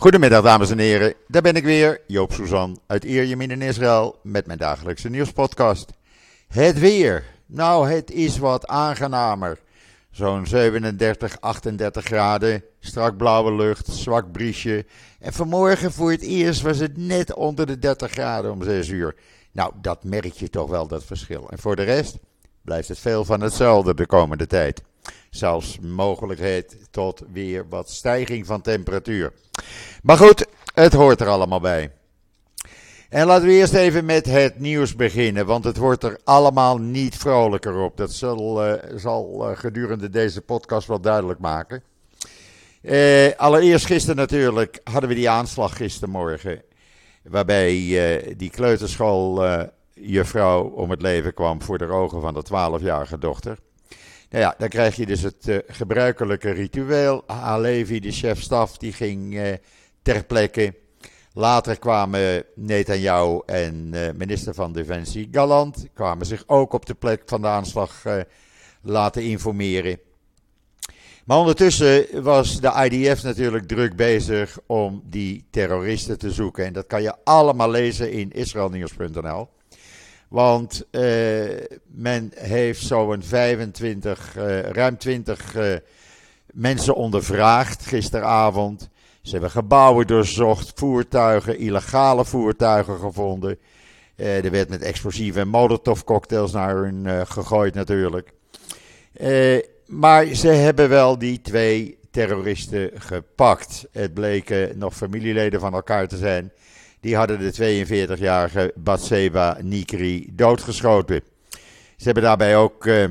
Goedemiddag dames en heren, daar ben ik weer, Joop Suzan uit Ierjemien in Israël met mijn dagelijkse nieuwspodcast. Het weer, nou het is wat aangenamer. Zo'n 37, 38 graden, strak blauwe lucht, zwak briesje. En vanmorgen voor het eerst was het net onder de 30 graden om 6 uur. Nou, dat merk je toch wel, dat verschil. En voor de rest blijft het veel van hetzelfde de komende tijd. Zelfs mogelijkheid tot weer wat stijging van temperatuur. Maar goed, het hoort er allemaal bij. En laten we eerst even met het nieuws beginnen, want het wordt er allemaal niet vrolijker op. Dat zal, uh, zal uh, gedurende deze podcast wel duidelijk maken. Uh, allereerst gisteren natuurlijk hadden we die aanslag gistermorgen, waarbij die kleuterschooljuffrouw om het leven kwam voor de ogen van de 12-jarige dochter. Nou ja, dan krijg je dus het uh, gebruikelijke ritueel. Halevi, de chef-staf, die ging uh, ter plekke. Later kwamen Netanyahu en uh, minister van Defensie Galant, kwamen zich ook op de plek van de aanslag laten informeren. Maar ondertussen was de IDF natuurlijk druk bezig om die terroristen te zoeken. En dat kan je allemaal lezen in israelnieuws.nl. Want uh, men heeft zo'n 25, uh, ruim 20 uh, mensen ondervraagd gisteravond. Ze hebben gebouwen doorzocht, voertuigen, illegale voertuigen gevonden. er werd met explosieve en molotovcocktails naar hun gegooid natuurlijk. maar ze hebben wel die twee terroristen gepakt. Het bleken nog familieleden van elkaar te zijn. Die hadden de 42-jarige Batseba Nikri doodgeschoten. Ze hebben daarbij ook uh,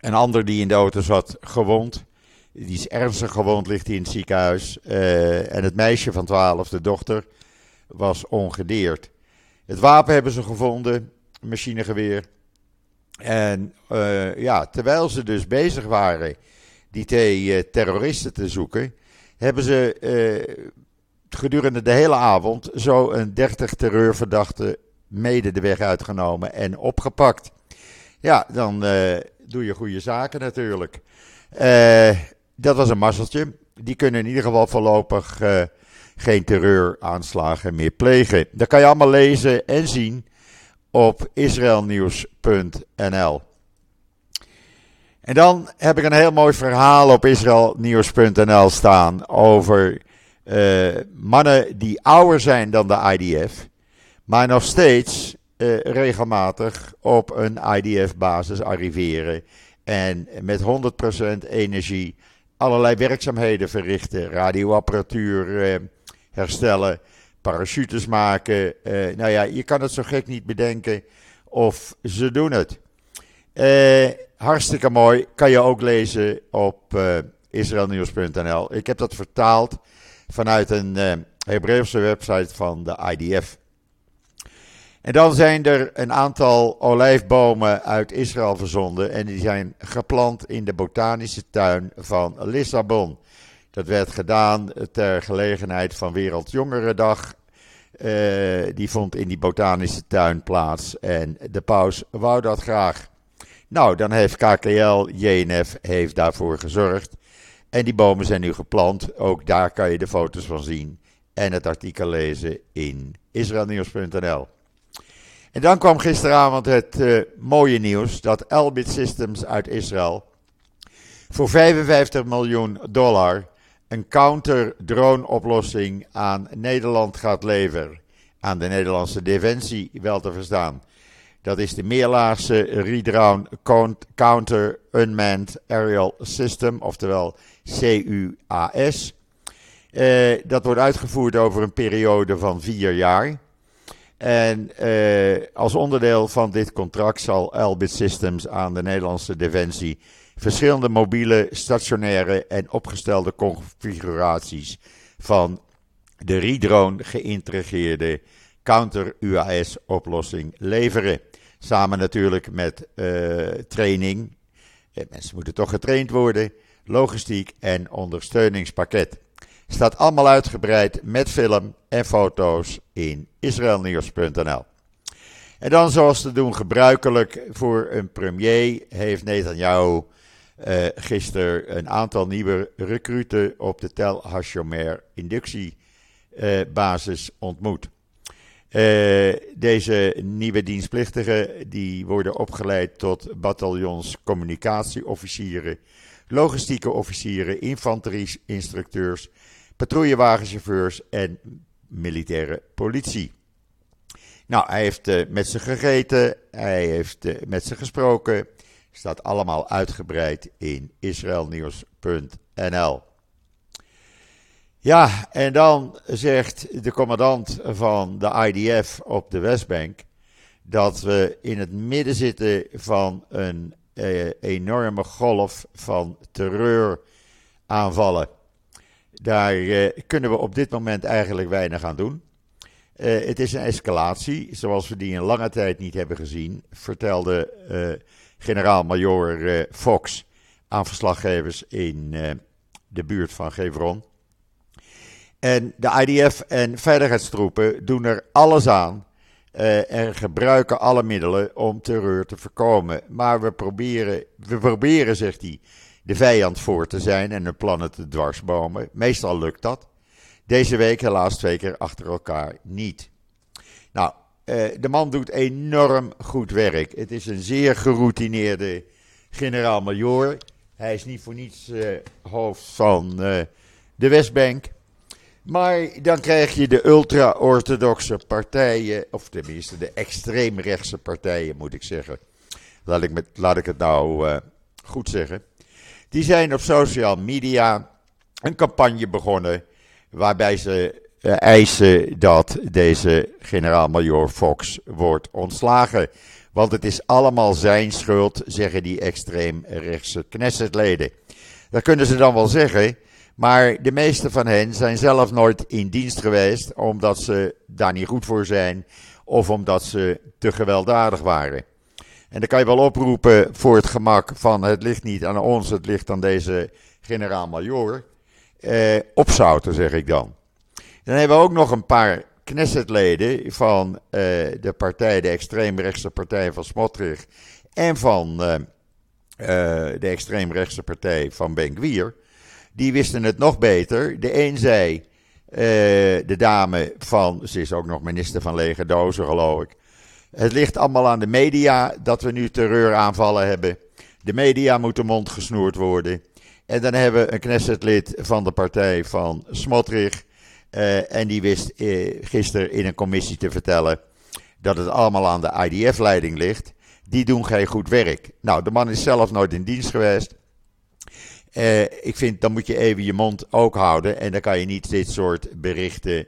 een ander die in de auto zat gewond. Die is ernstig gewond, ligt hij in het ziekenhuis. Uh, en het meisje van 12, de dochter, was ongedeerd. Het wapen hebben ze gevonden, machinegeweer. En uh, ja, terwijl ze dus bezig waren die twee terroristen te zoeken, hebben ze gedurende de hele avond zo een 30 terreurverdachten mede de weg uitgenomen en opgepakt. Ja, dan uh, doe je goede zaken natuurlijk. Uh, dat was een mazzeltje. Die kunnen in ieder geval voorlopig uh, geen terreuraanslagen meer plegen. Dat kan je allemaal lezen en zien op israelnieuws.nl. En dan heb ik een heel mooi verhaal op israelnieuws.nl staan over uh, mannen die ouder zijn dan de IDF, maar nog steeds uh, regelmatig op een IDF-basis arriveren en met 100% energie allerlei werkzaamheden verrichten, radioapparatuur uh, herstellen, parachutes maken. nou ja, je kan het zo gek niet bedenken of ze doen het. hartstikke mooi, kan je ook lezen op israelnieuws.nl. Ik heb dat vertaald vanuit een uh, Hebreeuwse website van de IDF. En dan zijn er een aantal olijfbomen uit Israël verzonden en die zijn geplant in de botanische tuin van Lissabon. Dat werd gedaan ter gelegenheid van Wereldjongerendag. Uh, die vond in die botanische tuin plaats en de paus wou dat graag. Nou, dan heeft KKL, JNF, heeft daarvoor gezorgd. En die bomen zijn nu geplant. Ook daar kan je de foto's van zien. En het artikel lezen in israelnieuws.nl. En dan kwam gisteravond het uh, mooie nieuws dat Elbit Systems uit Israël voor 55 miljoen dollar een counter-drone oplossing aan Nederland gaat leveren. Aan de Nederlandse Defensie wel te verstaan. Dat is de meerlaagse Redrone Counter Unmanned Aerial System, oftewel CUAS. Uh, dat wordt uitgevoerd over een periode van vier jaar. En uh, als onderdeel van dit contract zal Elbit Systems aan de Nederlandse Defensie verschillende mobiele, stationaire en opgestelde configuraties van de Redrone geïntegreerde counter-UAS-oplossing leveren. Samen natuurlijk met uh, training. Mensen moeten toch getraind worden logistiek en ondersteuningspakket. Staat allemaal uitgebreid met film en foto's in israelnieuws.nl. En dan zoals te doen gebruikelijk voor een premier heeft Netanyahu uh, gisteren een aantal nieuwe recruten op de Tel Hashomer inductie basis ontmoet. Deze nieuwe dienstplichtigen die worden opgeleid tot bataljons communicatieofficieren, logistieke officieren, infanterie-instructeurs, patrouillewagenchauffeurs en militaire politie. Nou, hij heeft uh, met ze gegeten, hij heeft uh, met ze gesproken. Staat allemaal uitgebreid in israelnieuws.nl. Ja, en dan zegt de commandant van de IDF op de Westbank dat we in het midden zitten van een eh, enorme golf van terreuraanvallen. Daar eh, kunnen we op dit moment eigenlijk weinig aan doen. Uh, het is een escalatie, zoals we die in lange tijd niet hebben gezien, vertelde uh, generaal-majoor uh, Fox aan verslaggevers in de buurt van Gevron. En de IDF en veiligheidstroepen doen er alles aan en gebruiken alle middelen om terreur te voorkomen. Maar we proberen, we proberen, zegt hij, de vijand voor te zijn en hun plannen te dwarsbomen. Meestal lukt dat. Deze week helaas twee keer achter elkaar niet. Nou, eh, de man doet enorm goed werk. Het is een zeer geroutineerde generaal-majoor. Hij is niet voor niets uh, hoofd van de Westbank. Maar dan krijg je de ultra-orthodoxe partijen, of tenminste de extreemrechtse partijen moet ik zeggen. Laat ik, met, laat ik het nou uh, goed zeggen. Die zijn op social media een campagne begonnen waarbij ze uh, eisen dat deze generaal-majoor Fox wordt ontslagen. Want het is allemaal zijn schuld, zeggen die extreemrechtse Knessetleden. Dat kunnen ze dan wel zeggen, maar de meeste van hen zijn zelf nooit in dienst geweest omdat ze daar niet goed voor zijn of omdat ze te gewelddadig waren. En dan kan je wel oproepen voor het gemak van het ligt niet aan ons, het ligt aan deze generaal-majoor. Eh, opzouten, zeg ik dan. Dan hebben we ook nog een paar Knessetleden van eh, de partij, de extreemrechtse partij van Smotrich en van uh, uh, de extreemrechtse partij van Ben Die wisten het nog beter. De een zei, de dame van, ze is ook nog minister van lege dozen geloof ik. Het ligt allemaal aan de media dat we nu terreuraanvallen hebben. De media moeten mond gesnoerd worden. En dan hebben we een Knessetlid van de partij van Smotrich. Uh, en die wist uh, gisteren in een commissie te vertellen dat het allemaal aan de IDF-leiding ligt. Die doen geen goed werk. Nou, de man is zelf nooit in dienst geweest. Uh, ik vind, dan moet je even je mond ook houden. En dan kan je niet dit soort berichten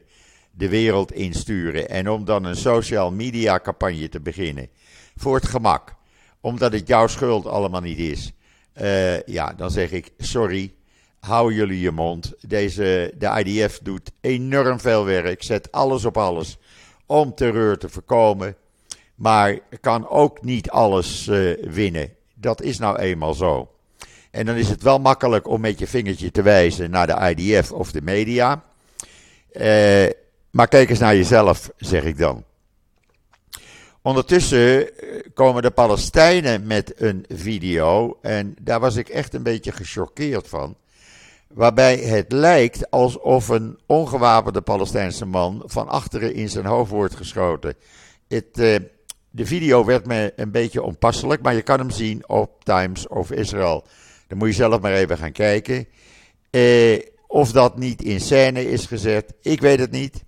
de wereld insturen. En om dan een social media campagne te beginnen. Voor het gemak. Omdat het jouw schuld allemaal niet is. Uh, ja, dan zeg ik sorry. Hou jullie je mond. Deze, de IDF doet enorm veel werk. Zet alles op alles om terreur te voorkomen. Maar kan ook niet alles uh, winnen. Dat is nou eenmaal zo. En dan is het wel makkelijk om met je vingertje te wijzen naar de IDF of de media. Uh, maar kijk eens naar jezelf, zeg ik dan. Ondertussen eh, komen de Palestijnen met een video en daar was ik echt een beetje gechoqueerd van. Waarbij het lijkt alsof een ongewapende Palestijnse man van achteren in zijn hoofd wordt geschoten. Het, uh, de video werd me een beetje onpasselijk, maar je kan hem zien op Times of Israel. Dan moet je zelf maar even gaan kijken. Uh, of dat niet in scène is gezet, ik weet het niet.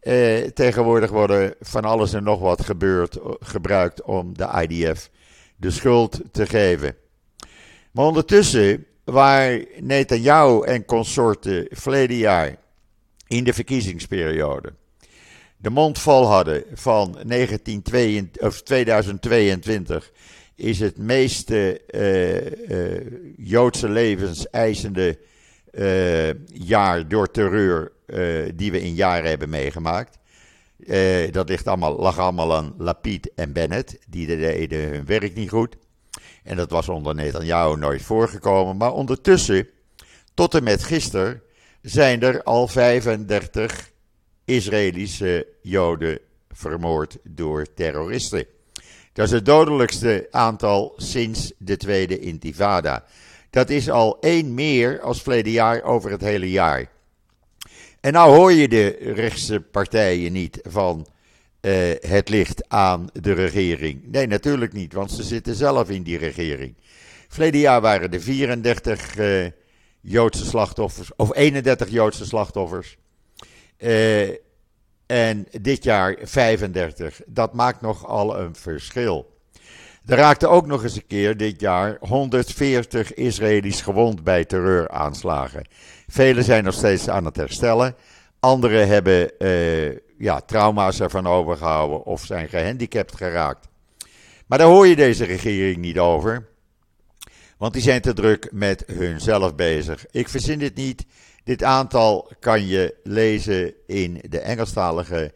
Eh, tegenwoordig worden van alles en nog wat gebeurd, gebruikt om de IDF de schuld te geven. Maar ondertussen, waar Netanyahu en consorten verleden jaar in de verkiezingsperiode de mond vol hadden van 1922, of 2022 is het meeste uh, Joodse levens eisende uh, jaar door terreur die we in jaren hebben meegemaakt. Dat ligt allemaal, lag allemaal aan Lapid en Bennett. Die deden hun werk niet goed. En dat was onder Netanyahu nooit voorgekomen. Maar ondertussen, tot en met gisteren, zijn er al 35 Israëlische Joden vermoord door terroristen. Dat is het dodelijkste aantal sinds de Tweede Intifada. Dat is al één meer als verleden jaar over het hele jaar. En nou hoor je de rechtse partijen niet van uh, het ligt aan de regering. Nee, natuurlijk niet, want ze zitten zelf in die regering. Verleden jaar waren er 34 uh, Joodse slachtoffers, of 31 Joodse slachtoffers. Uh, en dit jaar 35. Dat maakt nogal een verschil. Er raakte ook nog eens een keer dit jaar 140 Israëli's gewond bij terreuraanslagen. Velen zijn nog steeds aan het herstellen. Anderen hebben uh, ja, trauma's ervan overgehouden of zijn gehandicapt geraakt. Maar daar hoor je deze regering niet over. Want die zijn te druk met hunzelf bezig. Ik verzin dit niet. Dit aantal kan je lezen in de Engelstalige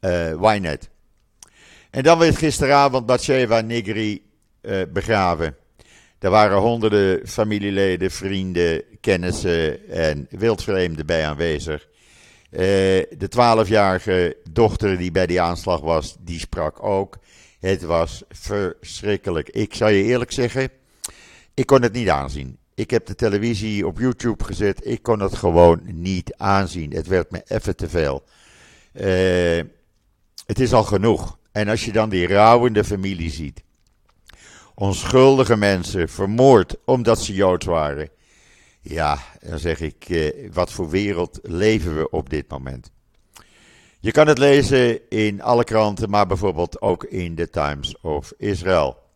uh, Ynet. En dan werd gisteravond Batsheva Negri uh, begraven. Er waren honderden familieleden, vrienden, kennissen en wildvreemden bij aanwezig. Uh, de twaalfjarige dochter die bij die aanslag was, die sprak ook. Het was verschrikkelijk. Ik zal je eerlijk zeggen, ik kon het niet aanzien. Ik heb de televisie op YouTube gezet. Ik kon het gewoon niet aanzien. Het werd me even te veel. Uh, het is al genoeg. En als je dan die rouwende familie ziet. Onschuldige mensen vermoord omdat ze Joods waren. Ja, dan zeg ik, eh, wat voor wereld leven we op dit moment? Je kan het lezen in alle kranten, maar bijvoorbeeld ook in de Times of Israel.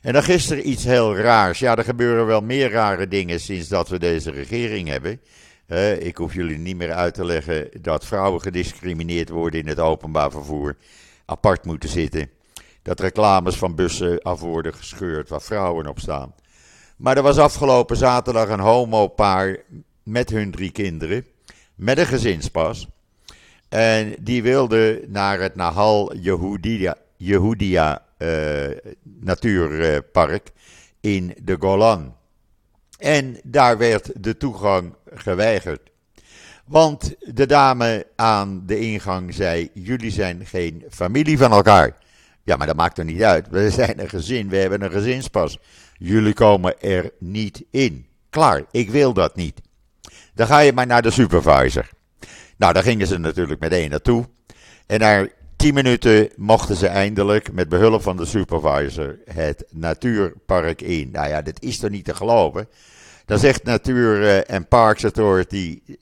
En dan gisteren iets heel raars. Ja, er gebeuren wel meer rare dingen sinds dat we deze regering hebben. Ik hoef jullie niet meer uit te leggen dat vrouwen gediscrimineerd worden in het openbaar vervoer, apart moeten zitten. Dat reclames van bussen af worden gescheurd waar vrouwen op staan. Maar er was afgelopen zaterdag een homopaar met hun drie kinderen, met een gezinspas. En die wilden naar het Nahal Yehudia, Yehudia eh, natuurpark in de Golan. En daar werd de toegang geweigerd. Want de dame aan de ingang zei: Jullie zijn geen familie van elkaar. Ja, maar dat maakt er niet uit. We zijn een gezin, we hebben een gezinspas. Jullie komen er niet in. Klaar, ik wil dat niet. Dan ga je maar naar de supervisor. Nou, daar gingen ze natuurlijk meteen naartoe. En daar 10 minuten mochten ze eindelijk met behulp van de supervisor het natuurpark in. Nou ja, dat is toch niet te geloven. Dan zegt Natuur- eh, en Parks Authority, eh,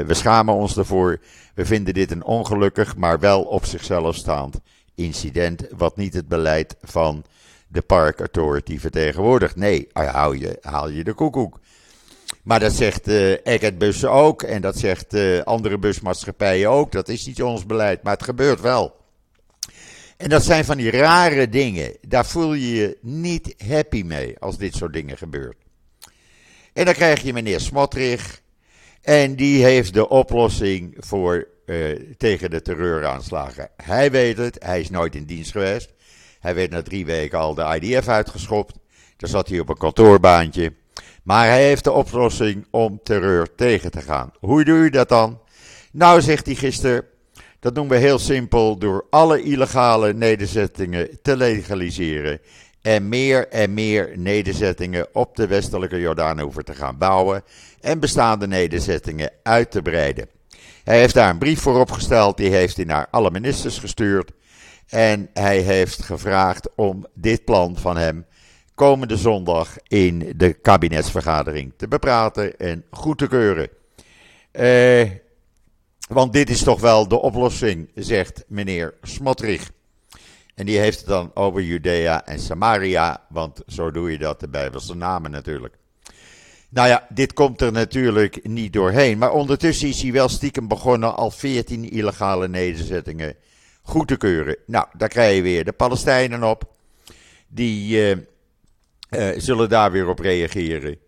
we schamen ons ervoor. We vinden dit een ongelukkig, maar wel op zichzelf staand incident, wat niet het beleid van de Park Authority vertegenwoordigt. Nee, haal je, haal je de koekoek. Maar dat zegt eh, uh, Egget ook en dat zegt andere busmaatschappijen ook. Dat is niet ons beleid, maar het gebeurt wel. En dat zijn van die rare dingen. Daar voel je je niet happy mee als dit soort dingen gebeurt. En dan krijg je meneer Smotrich. En die heeft de oplossing voor, uh, tegen de terreuraanslagen. Hij weet het, hij is nooit in dienst geweest. Hij werd na drie weken al de IDF uitgeschopt. Daar zat hij op een kantoorbaantje. Maar hij heeft de oplossing om terreur tegen te gaan. Hoe doe je dat dan? Nou, zegt hij gisteren, dat doen we heel simpel door alle illegale nederzettingen te legaliseren. En meer en meer nederzettingen op de westelijke Jordaanoever te gaan bouwen. En bestaande nederzettingen uit te breiden. Hij heeft daar een brief voor opgesteld, die heeft hij naar alle ministers gestuurd. En hij heeft gevraagd om dit plan van hem komende zondag in de kabinetsvergadering te bepraten en goed te keuren. Eh, want dit is toch wel de oplossing, zegt meneer Smotrich. En die heeft het dan over Judea en Samaria, want zo doe je dat de Bijbelse namen natuurlijk. Nou ja, dit komt er natuurlijk niet doorheen. Maar ondertussen is hij wel stiekem begonnen al 14 illegale nederzettingen goed te keuren. Nou, daar krijg je weer de Palestijnen op. Die uh, uh, zullen daar weer op reageren.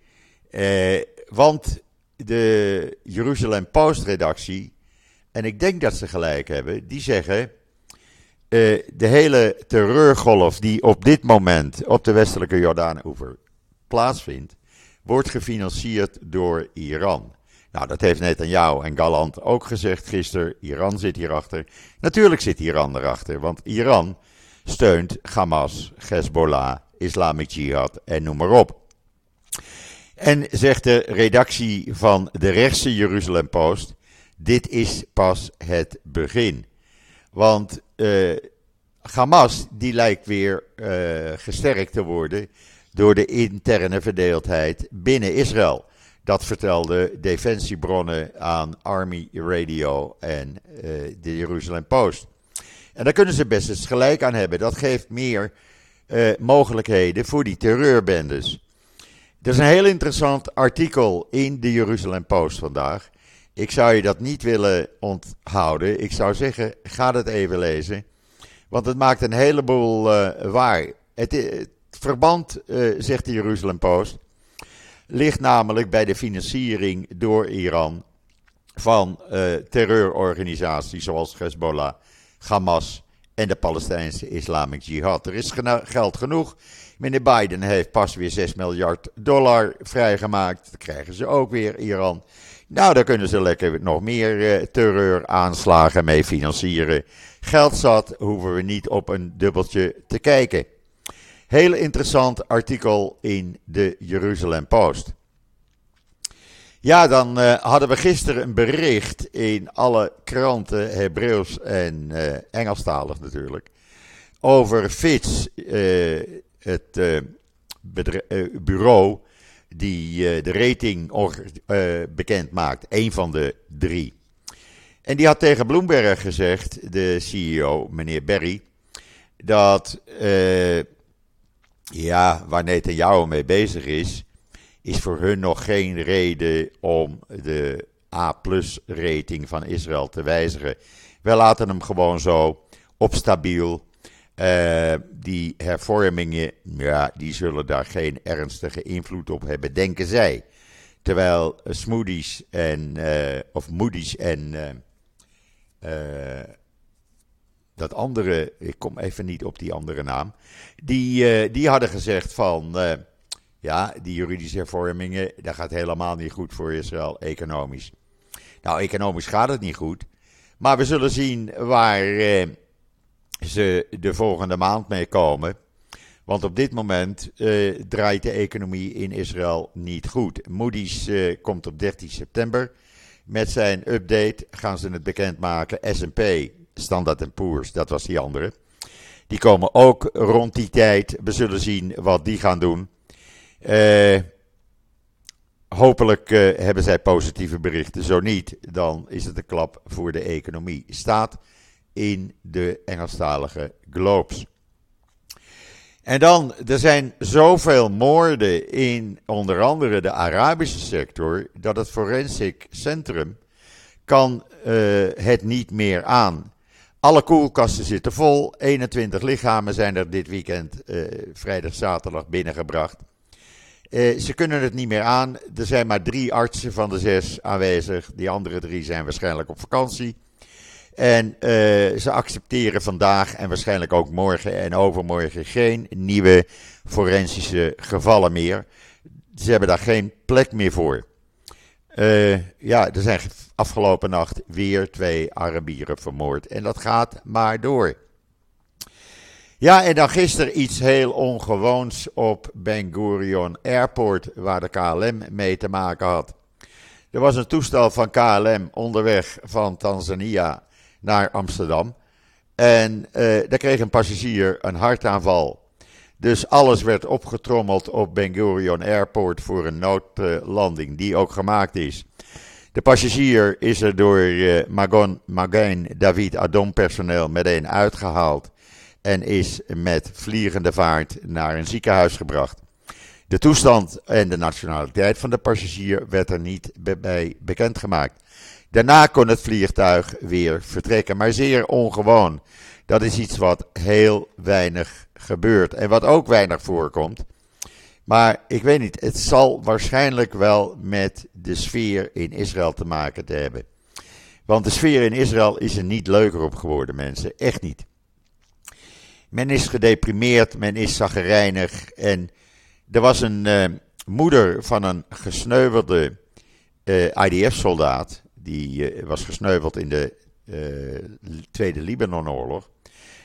Uh, want de Jeruzalem Post-redactie, en ik denk dat ze gelijk hebben, die zeggen. de hele terreurgolf die op dit moment op de westelijke Jordaan-oever plaatsvindt, wordt gefinancierd door Iran. Nou, dat heeft Netanyahu en Galant ook gezegd gisteren. Iran zit hierachter. Natuurlijk zit Iran erachter, want Iran steunt Hamas, Hezbollah, Islamic Jihad en noem maar op. En zegt de redactie van de rechtse Jeruzalem Post, dit is pas het begin. Want uh, Hamas die lijkt weer uh, gesterkt te worden door de interne verdeeldheid binnen Israël. Dat vertelden defensiebronnen aan Army Radio en uh, de Jerusalem Post. En daar kunnen ze best eens gelijk aan hebben. Dat geeft meer mogelijkheden voor die terreurbendes. Er is een heel interessant artikel in de Jerusalem Post vandaag. Ik zou je dat niet willen onthouden. Ik zou zeggen, ga het even lezen. Want het maakt een heleboel uh, waar. Het, verband, uh, zegt de Jeruzalem Post, ligt namelijk bij de financiering door Iran van uh, terreurorganisaties zoals Hezbollah, Hamas en de Palestijnse Islamic Jihad. Er is geld genoeg. Meneer Biden heeft pas weer 6 miljard dollar vrijgemaakt. Dat krijgen ze ook weer, Iran. Nou, daar kunnen ze lekker nog meer uh, terreuraanslagen mee financieren. Geld zat, hoeven we niet op een dubbeltje te kijken. Heel interessant artikel in de Jeruzalem Post. Ja, dan uh, hadden we gisteren een bericht in alle kranten, Hebreeuws en uh, Engelstalig natuurlijk, over Fitch, uh, het bureau die de rating bekend maakt, een van de drie. En die had tegen Bloomberg gezegd, de CEO, meneer Berry, dat ja, waar Netanyahu mee bezig is, is voor hun nog geen reden om de A-plus-rating van Israël te wijzigen. Wij laten hem gewoon zo op stabiel. Uh, die hervormingen, ja, die zullen daar geen ernstige invloed op hebben, denken zij. Terwijl Smoothies en, uh, of Moody's en dat andere, ik kom even niet op die andere naam, die, die hadden gezegd van ja, die juridische hervormingen, dat gaat helemaal niet goed voor Israël economisch. Nou, economisch gaat het niet goed. Maar we zullen zien waar eh, ze de volgende maand mee komen. Want op dit moment eh, draait de economie in Israël niet goed. Moody's eh, komt op 13 september. Met zijn update gaan ze het bekendmaken. SP, Standard Poor's, dat was die andere. Die komen ook rond die tijd. We zullen zien wat die gaan doen. Uh, hopelijk hebben zij positieve berichten. Zo niet, dan is het een klap voor de economie. Staat in de Engelstalige Globes. En dan, er zijn zoveel moorden in onder andere de Arabische sector, dat het Forensic Centrum kan uh, het niet meer aan. Alle koelkasten zitten vol. 21 lichamen zijn er dit weekend, uh, vrijdag, zaterdag binnengebracht. Uh, ze kunnen het niet meer aan. Er zijn maar drie artsen van de zes aanwezig. Die andere drie zijn waarschijnlijk op vakantie. En uh, ze accepteren vandaag en waarschijnlijk ook morgen en overmorgen geen nieuwe forensische gevallen meer. Ze hebben daar geen plek meer voor. Uh, ja, er zijn afgelopen nacht weer twee Arabieren vermoord. En dat gaat maar door. Ja, en dan gisteren iets heel ongewoons op Ben Gurion Airport, waar de KLM mee te maken had. Er was een toestel van KLM onderweg van Tanzania naar Amsterdam. En uh, daar kreeg een passagier een hartaanval. Dus alles werd opgetrommeld op Ben Gurion Airport voor een noodlanding, die ook gemaakt is. De passagier is er door uh, Magon, Magain David Adom personeel meteen uitgehaald en is met vliegende vaart naar een ziekenhuis gebracht. De toestand en de nationaliteit van de passagier werd er niet bij bekendgemaakt. Daarna kon het vliegtuig weer vertrekken, maar zeer ongewoon. Dat is iets wat heel weinig gebeurt en wat ook weinig voorkomt. Maar ik weet niet, het zal waarschijnlijk wel met de sfeer in Israël te maken te hebben. Want de sfeer in Israël is er niet leuker op geworden, mensen. Echt niet. Men is gedeprimeerd, men is zaggerijnig. En er was een uh, moeder van een gesneuvelde eh, IDF-soldaat. Die uh, was gesneuveld in de Tweede Libanonoorlog.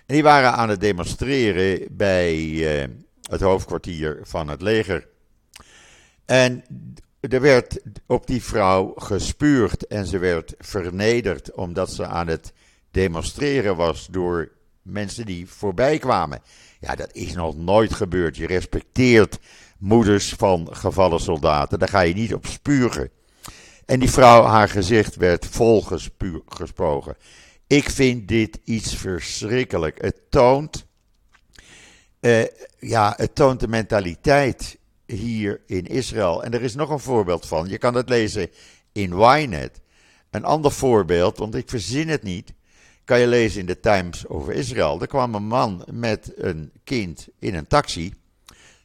En die waren aan het demonstreren bij het hoofdkwartier van het leger. En er werd op die vrouw gespuurd en ze werd vernederd omdat ze aan het demonstreren was door mensen die voorbij kwamen. Ja, dat is nog nooit gebeurd. Je respecteert moeders van gevallen soldaten. Daar ga je niet op spugen. En die vrouw, haar gezicht werd vol gesproken. Ik vind dit iets verschrikkelijk. Het toont, uh, ja, het toont de mentaliteit hier in Israël. En er is nog een voorbeeld van. Je kan het lezen in Ynet. Een ander voorbeeld, want ik verzin het niet, kan je lezen in de Times over Israël. Er kwam een man met een kind in een taxi.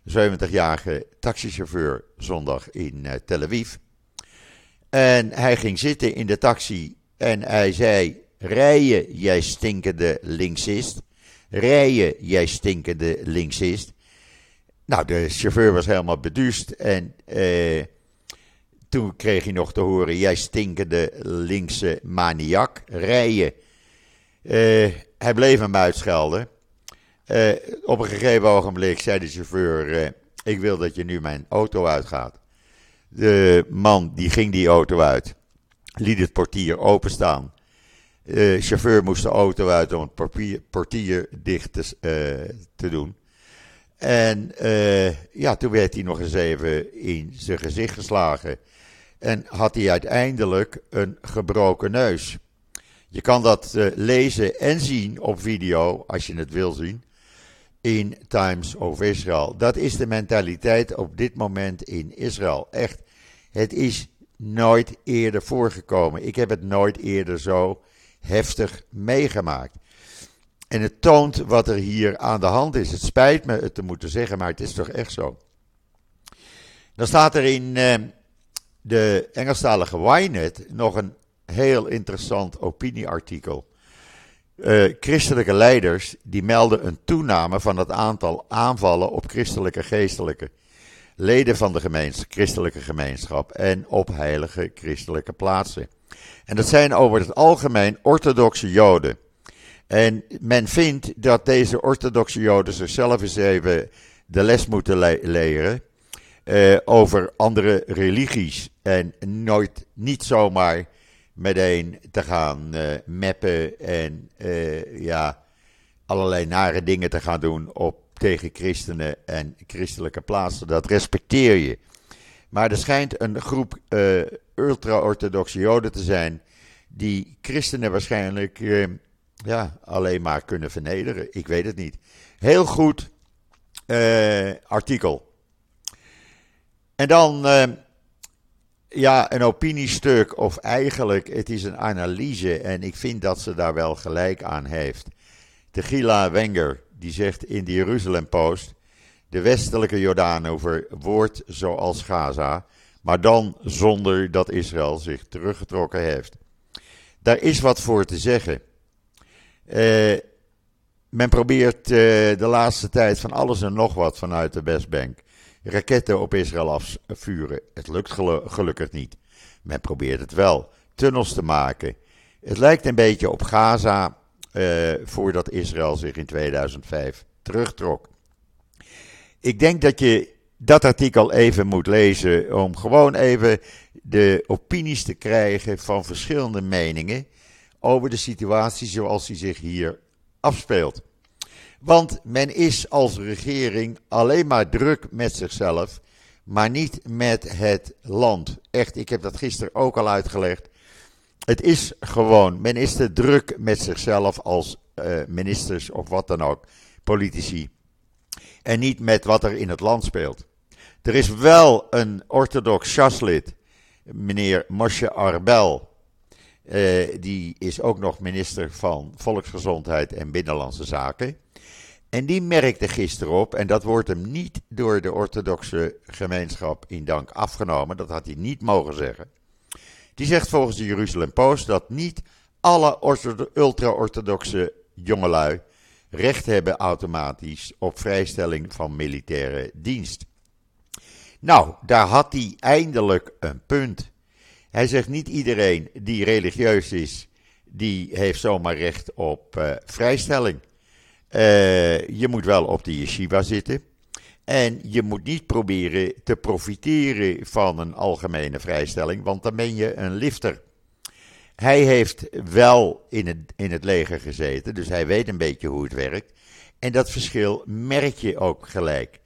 70-jarige taxichauffeur zondag in uh, Tel Aviv. En hij ging zitten in de taxi en hij zei: Rijden, jij stinkende linksist. Rijden, jij stinkende linksist. Nou, de chauffeur was helemaal beduust en eh, toen kreeg hij nog te horen: Jij stinkende linkse maniak. Rijden. Uh, hij bleef hem uitschelden. Uh, op een gegeven ogenblik zei de chauffeur: uh, Ik wil dat je nu mijn auto uitgaat. De man die ging die auto uit, liet het portier openstaan. De chauffeur moest de auto uit om het portier, dicht te, uh, te doen. En uh, ja, toen werd hij nog eens even in zijn gezicht geslagen. En had hij uiteindelijk een gebroken neus. Je kan dat uh, lezen en zien op video, als je het wil zien, in Times of Israel. Dat is de mentaliteit op dit moment in Israël. Echt, het is nooit eerder voorgekomen. Ik heb het nooit eerder zo heftig meegemaakt. En het toont wat er hier aan de hand is. Het spijt me het te moeten zeggen, maar het is toch echt zo. Dan staat er in uh, de Engelstalige Ynet nog een heel interessant opinieartikel. Uh, christelijke leiders die melden een toename van het aantal aanvallen op christelijke geestelijke leden van de gemeens, christelijke gemeenschap en op heilige christelijke plaatsen. En dat zijn over het algemeen orthodoxe Joden. En men vindt dat deze orthodoxe Joden zichzelf eens even de les moeten leren uh, over andere religies. En nooit, niet zomaar meteen te gaan uh, mappen en uh, ja, allerlei nare dingen te gaan doen op, tegen christenen en christelijke plaatsen. Dat respecteer je. Maar er schijnt een groep ultra-orthodoxe Joden te zijn die christenen waarschijnlijk ja, alleen maar kunnen vernederen. Ik weet het niet. Heel goed artikel. En dan, ja, een opiniestuk, of eigenlijk, het is een analyse en ik vind dat ze daar wel gelijk aan heeft. De Gila Wenger, die zegt in de Jeruzalem Post, de westelijke Jordaanover wordt zoals Gaza, maar dan zonder dat Israël zich teruggetrokken heeft. Daar is wat voor te zeggen. Uh, men probeert uh, de laatste tijd van alles en nog wat vanuit de Westbank raketten op Israël afvuren. Het lukt gelukkig niet. Men probeert het wel. Tunnels te maken. Het lijkt een beetje op Gaza uh, voordat Israël zich in 2005 terugtrok. Ik denk dat je dat artikel even moet lezen om gewoon even de opinies te krijgen van verschillende meningen over de situatie zoals die zich hier afspeelt. Want men is als regering alleen maar druk met zichzelf, maar niet met het land. Echt, ik heb dat gisteren ook al uitgelegd. Het is gewoon, men is te druk met zichzelf als uh, ministers of wat dan ook, politici. En niet met wat er in het land speelt. Er is wel een orthodox shaslid, meneer Moshe Arbel. Uh, die is ook nog minister van Volksgezondheid en Binnenlandse Zaken. En die merkte gisteren op, en dat wordt hem niet door de orthodoxe gemeenschap in dank afgenomen, dat had hij niet mogen zeggen. Die zegt volgens de Jeruzalem Post dat niet alle ultra-orthodoxe jongelui recht hebben automatisch op vrijstelling van militaire dienst. Nou, daar had hij eindelijk een punt. Hij zegt niet iedereen die religieus is, die heeft zomaar recht op uh, vrijstelling. Uh, je moet wel op de yeshiva zitten. En je moet niet proberen te profiteren van een algemene vrijstelling, want dan ben je een lifter. Hij heeft wel in het, in het leger gezeten, dus hij weet een beetje hoe het werkt. En dat verschil merk je ook gelijk.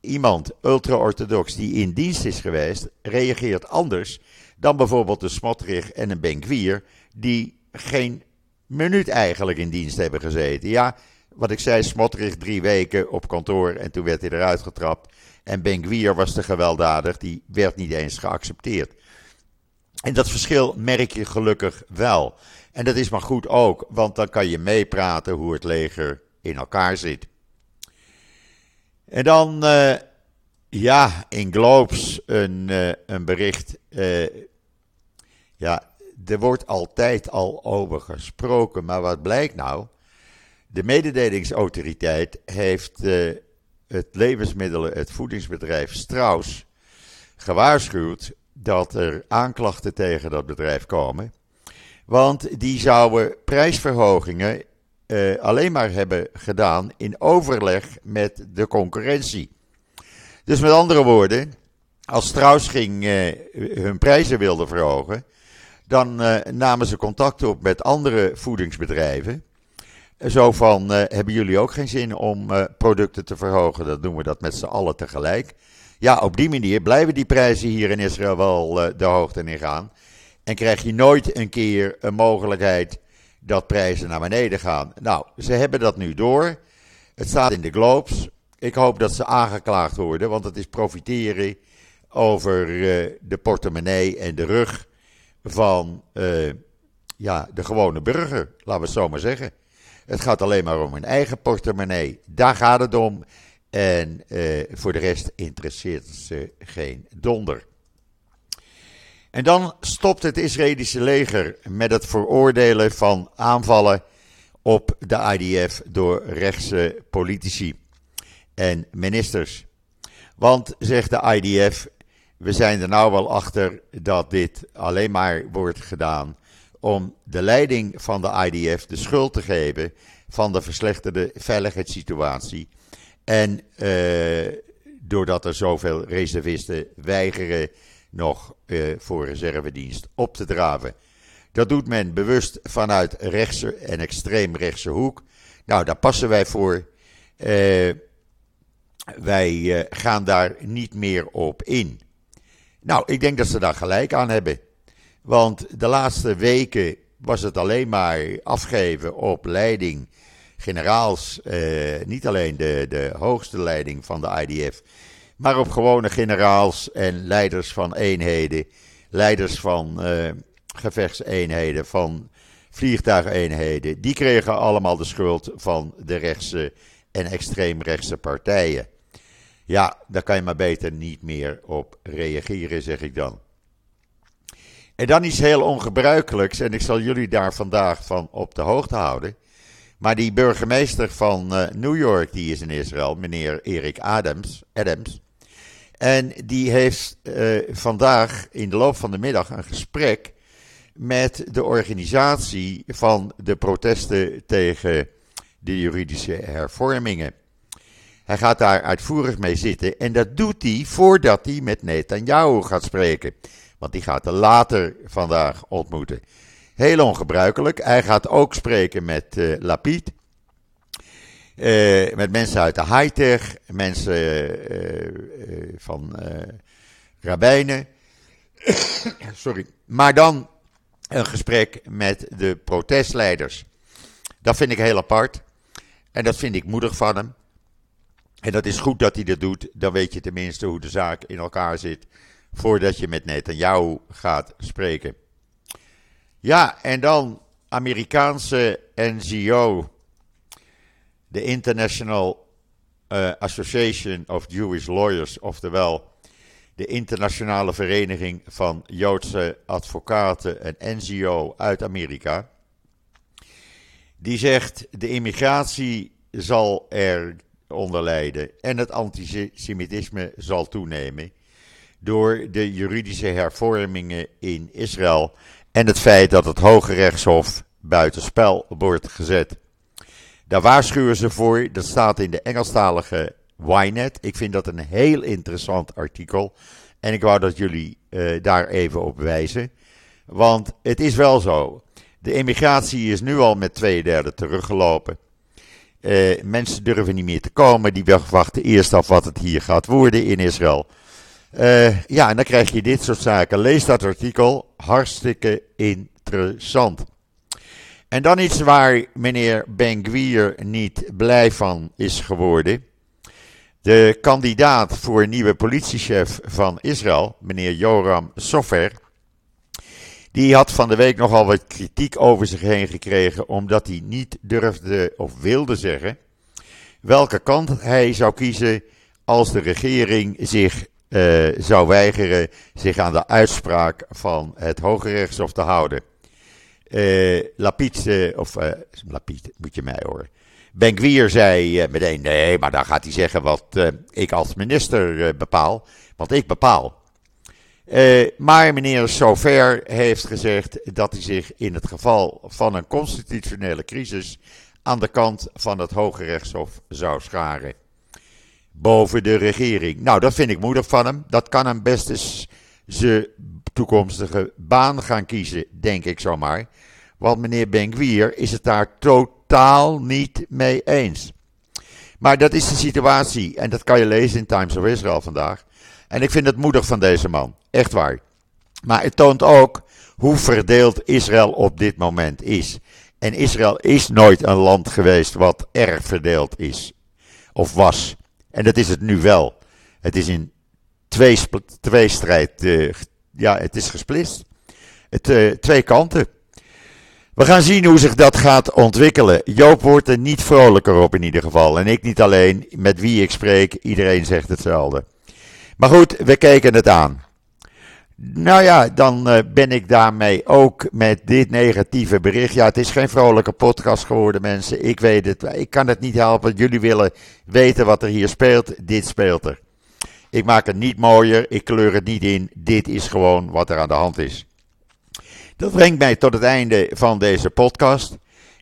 Iemand ultra-orthodox die in dienst is geweest, reageert anders dan bijvoorbeeld een Smotrich en een Benkwier, die geen minuut eigenlijk in dienst hebben gezeten. Ja, wat ik zei, Smotrich drie weken op kantoor en toen werd hij eruit getrapt. En Benkwier was te gewelddadig, die werd niet eens geaccepteerd. En dat verschil merk je gelukkig wel. En dat is maar goed ook, want dan kan je meepraten hoe het leger in elkaar zit. En dan, uh, ja, in Globes een, uh, een bericht. Uh, ja, er wordt altijd al over gesproken, maar wat blijkt nou? De mededelingsautoriteit heeft het levensmiddelen, het voedingsbedrijf Strauss gewaarschuwd dat er aanklachten tegen dat bedrijf komen. Want die zouden prijsverhogingen uh, alleen maar hebben gedaan in overleg met de concurrentie. Dus met andere woorden, als Strauss ging, uh, hun prijzen wilde verhogen, dan namen ze contact op met andere voedingsbedrijven. Zo van, hebben jullie ook geen zin om producten te verhogen? Dan doen we dat met z'n allen tegelijk. Ja, op die manier blijven die prijzen hier in Israël wel de hoogte in gaan. En krijg je nooit een keer een mogelijkheid dat prijzen naar beneden gaan. Nou, ze hebben dat nu door. Het staat in de Globes. Ik hoop dat ze aangeklaagd worden, want het is profiteren over de portemonnee en de rug van ja, de gewone burger, laten we het zo maar zeggen. Het gaat alleen maar om hun eigen portemonnee. Daar gaat het om. En uh, voor de rest interesseert ze geen donder. En dan stopt het Israëlische leger met het veroordelen van aanvallen op de IDF door rechtse politici en ministers. Want, zegt de IDF, we zijn er nou wel achter dat dit alleen maar wordt gedaan om de leiding van de IDF de schuld te geven van de verslechterde veiligheidssituatie. En uh, doordat er zoveel reservisten weigeren nog uh, voor reservedienst op te draven. Dat doet men bewust vanuit rechtse en extreemrechtse hoek. Nou, daar passen wij voor. Uh, wij gaan daar niet meer op in. Nou, ik denk dat ze daar gelijk aan hebben. Want de laatste weken was het alleen maar afgeven op leiding, generaals, niet alleen de, de hoogste leiding van de IDF, maar op gewone generaals en leiders van eenheden, leiders van uh, gevechtseenheden, van vliegtuigeenheden. Die kregen allemaal de schuld van de rechtse en extreemrechtse partijen. Ja, daar kan je maar beter niet meer op reageren, zeg ik dan. En dan iets heel ongebruikelijks, en ik zal jullie daar vandaag van op de hoogte houden. Maar die burgemeester van uh, New York, die is in Israël, meneer Erik Adams, Adams. En die heeft uh, vandaag in de loop van de middag een gesprek met de organisatie van de protesten tegen de juridische hervormingen. Hij gaat daar uitvoerig mee zitten en dat doet hij voordat hij met Netanyahu gaat spreken. Want die gaat er later vandaag ontmoeten. Heel ongebruikelijk. Hij gaat ook spreken met uh, Lapid. Uh, met mensen uit de high-tech, mensen uh, van rabbijnen. Sorry. Maar dan een gesprek met de protestleiders. Dat vind ik heel apart. En dat vind ik moedig van hem. En dat is goed dat hij dat doet. Dan weet je tenminste hoe de zaak in elkaar zit. Voordat je met Netanyahu gaat spreken. Ja, en dan Amerikaanse NGO de International uh, Association of Jewish Lawyers, oftewel de Internationale Vereniging van Joodse Advocaten, een NGO uit Amerika. Die zegt: de immigratie zal er onder lijden en het antisemitisme zal toenemen door de juridische hervormingen in Israël en het feit dat het Hoge Rechtshof buitenspel wordt gezet. Daar waarschuwen ze voor. Dat staat in de Engelstalige Ynet. Ik vind dat een heel interessant artikel. En ik wou dat jullie uh, daar even op wijzen. Want het is wel zo. De immigratie is nu al met twee derde teruggelopen. Uh, mensen durven niet meer te komen. Die wachten eerst af wat het hier gaat worden in Israël. Uh, ja, en dan krijg je dit soort zaken. Lees dat artikel. Hartstikke interessant. En dan iets waar meneer Ben-Gvir niet blij van is geworden. De kandidaat voor nieuwe politiechef van Israël, meneer Joram Sofer, die had van de week nogal wat kritiek over zich heen gekregen, omdat hij niet durfde of wilde zeggen welke kant hij zou kiezen als de regering zich uh, zou weigeren zich aan de uitspraak van het Hoge Rechtshof te houden. Uh, Lapid, uh, of Lapid, moet je mij horen. Ben Gwier zei meteen: nee, maar dan gaat hij zeggen wat ik als minister bepaal. Want ik bepaal. maar meneer Sofer heeft gezegd dat hij zich in het geval van een constitutionele crisis aan de kant van het Hoge Rechtshof zou scharen boven de regering. Nou, dat vind ik moedig van hem. Dat kan hem best eens zijn toekomstige baan gaan kiezen, denk ik zomaar. Want meneer Benguier is het daar totaal niet mee eens. Maar dat is de situatie en dat kan je lezen in Times of Israel vandaag. En ik vind het moedig van deze man, echt waar. Maar het toont ook hoe verdeeld Israël op dit moment is. En Israël is nooit een land geweest wat erg verdeeld is of was. En dat is het nu wel. Het is in twee, twee strijd. Uh, ja, het is gesplitst. Het, uh, twee kanten. We gaan zien hoe zich dat gaat ontwikkelen. Joop wordt er niet vrolijker op in ieder geval. En ik niet alleen. Met wie ik spreek, iedereen zegt hetzelfde. Maar goed, we kijken het aan. Nou ja, dan uh, ben ik daarmee ook met dit negatieve bericht. Ja, het is geen vrolijke podcast geworden, mensen. Ik weet het. Ik kan het niet helpen. Jullie willen weten wat er hier speelt. Dit speelt er. Ik maak het niet mooier. Ik kleur het niet in. Dit is gewoon wat er aan de hand is. Dat brengt mij tot het einde van deze podcast.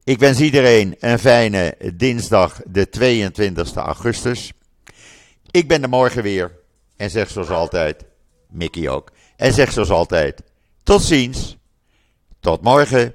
Ik wens iedereen een fijne dinsdag, de 22 augustus. Ik ben er morgen weer. En zeg zoals altijd, Mickey ook. En zeg zoals altijd: tot ziens, tot morgen.